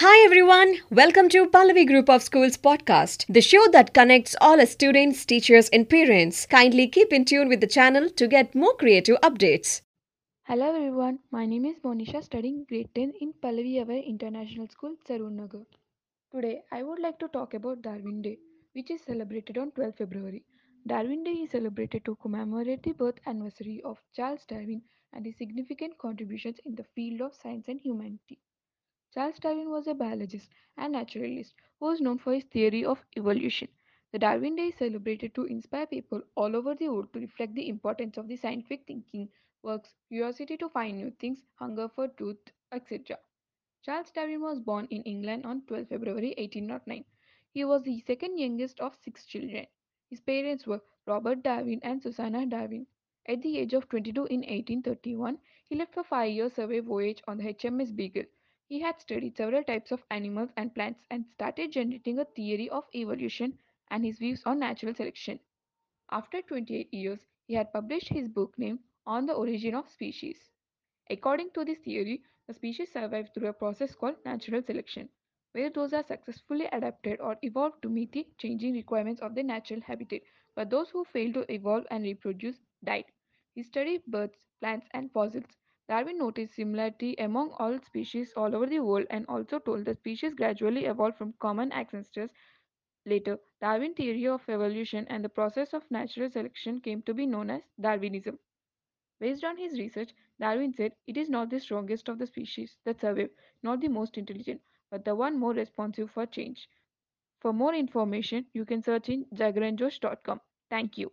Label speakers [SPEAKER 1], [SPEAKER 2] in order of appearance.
[SPEAKER 1] Hi everyone, welcome to Pallavi Group of Schools podcast, the show that connects all students, teachers, and parents. Kindly keep in tune with the channel to get more creative updates.
[SPEAKER 2] Hello everyone, my name is Monisha studying grade 10 in Pallavi Aware International School, Saroor Nagar. Today I would like to talk about Darwin Day, which is celebrated on 12 February. Darwin Day is celebrated to commemorate the birth anniversary of Charles Darwin and his significant contributions in the field of science and humanity. Charles Darwin was a biologist and naturalist who was known for his theory of evolution. The Darwin Day is celebrated to inspire people all over the world to reflect the importance of the scientific thinking, works, curiosity to find new things, hunger for truth, etc. Charles Darwin was born in England on 12 February 1809. He was the second youngest of six children. His parents were Robert Darwin and Susanna Darwin. At the age of 22 in 1831, he left for five year survey voyage on the HMS Beagle. He had studied several types of animals and plants and started generating a theory of evolution and his views on natural selection. After 28 years, he had published his book named On the Origin of Species. According to this theory, the species survive through a process called natural selection, where those are successfully adapted or evolved to meet the changing requirements of their natural habitat, but those who fail to evolve and reproduce died. He studied birds, plants, and fossils. Darwin noticed similarity among all species all over the world and also told that species gradually evolved from common ancestors. Later, Darwin's theory of evolution and the process of natural selection came to be known as Darwinism. Based on his research, Darwin said it is not the strongest of the species that survive, not the most intelligent, but the one more responsive for change. For more information, you can search in jagranjosh.com. Thank you.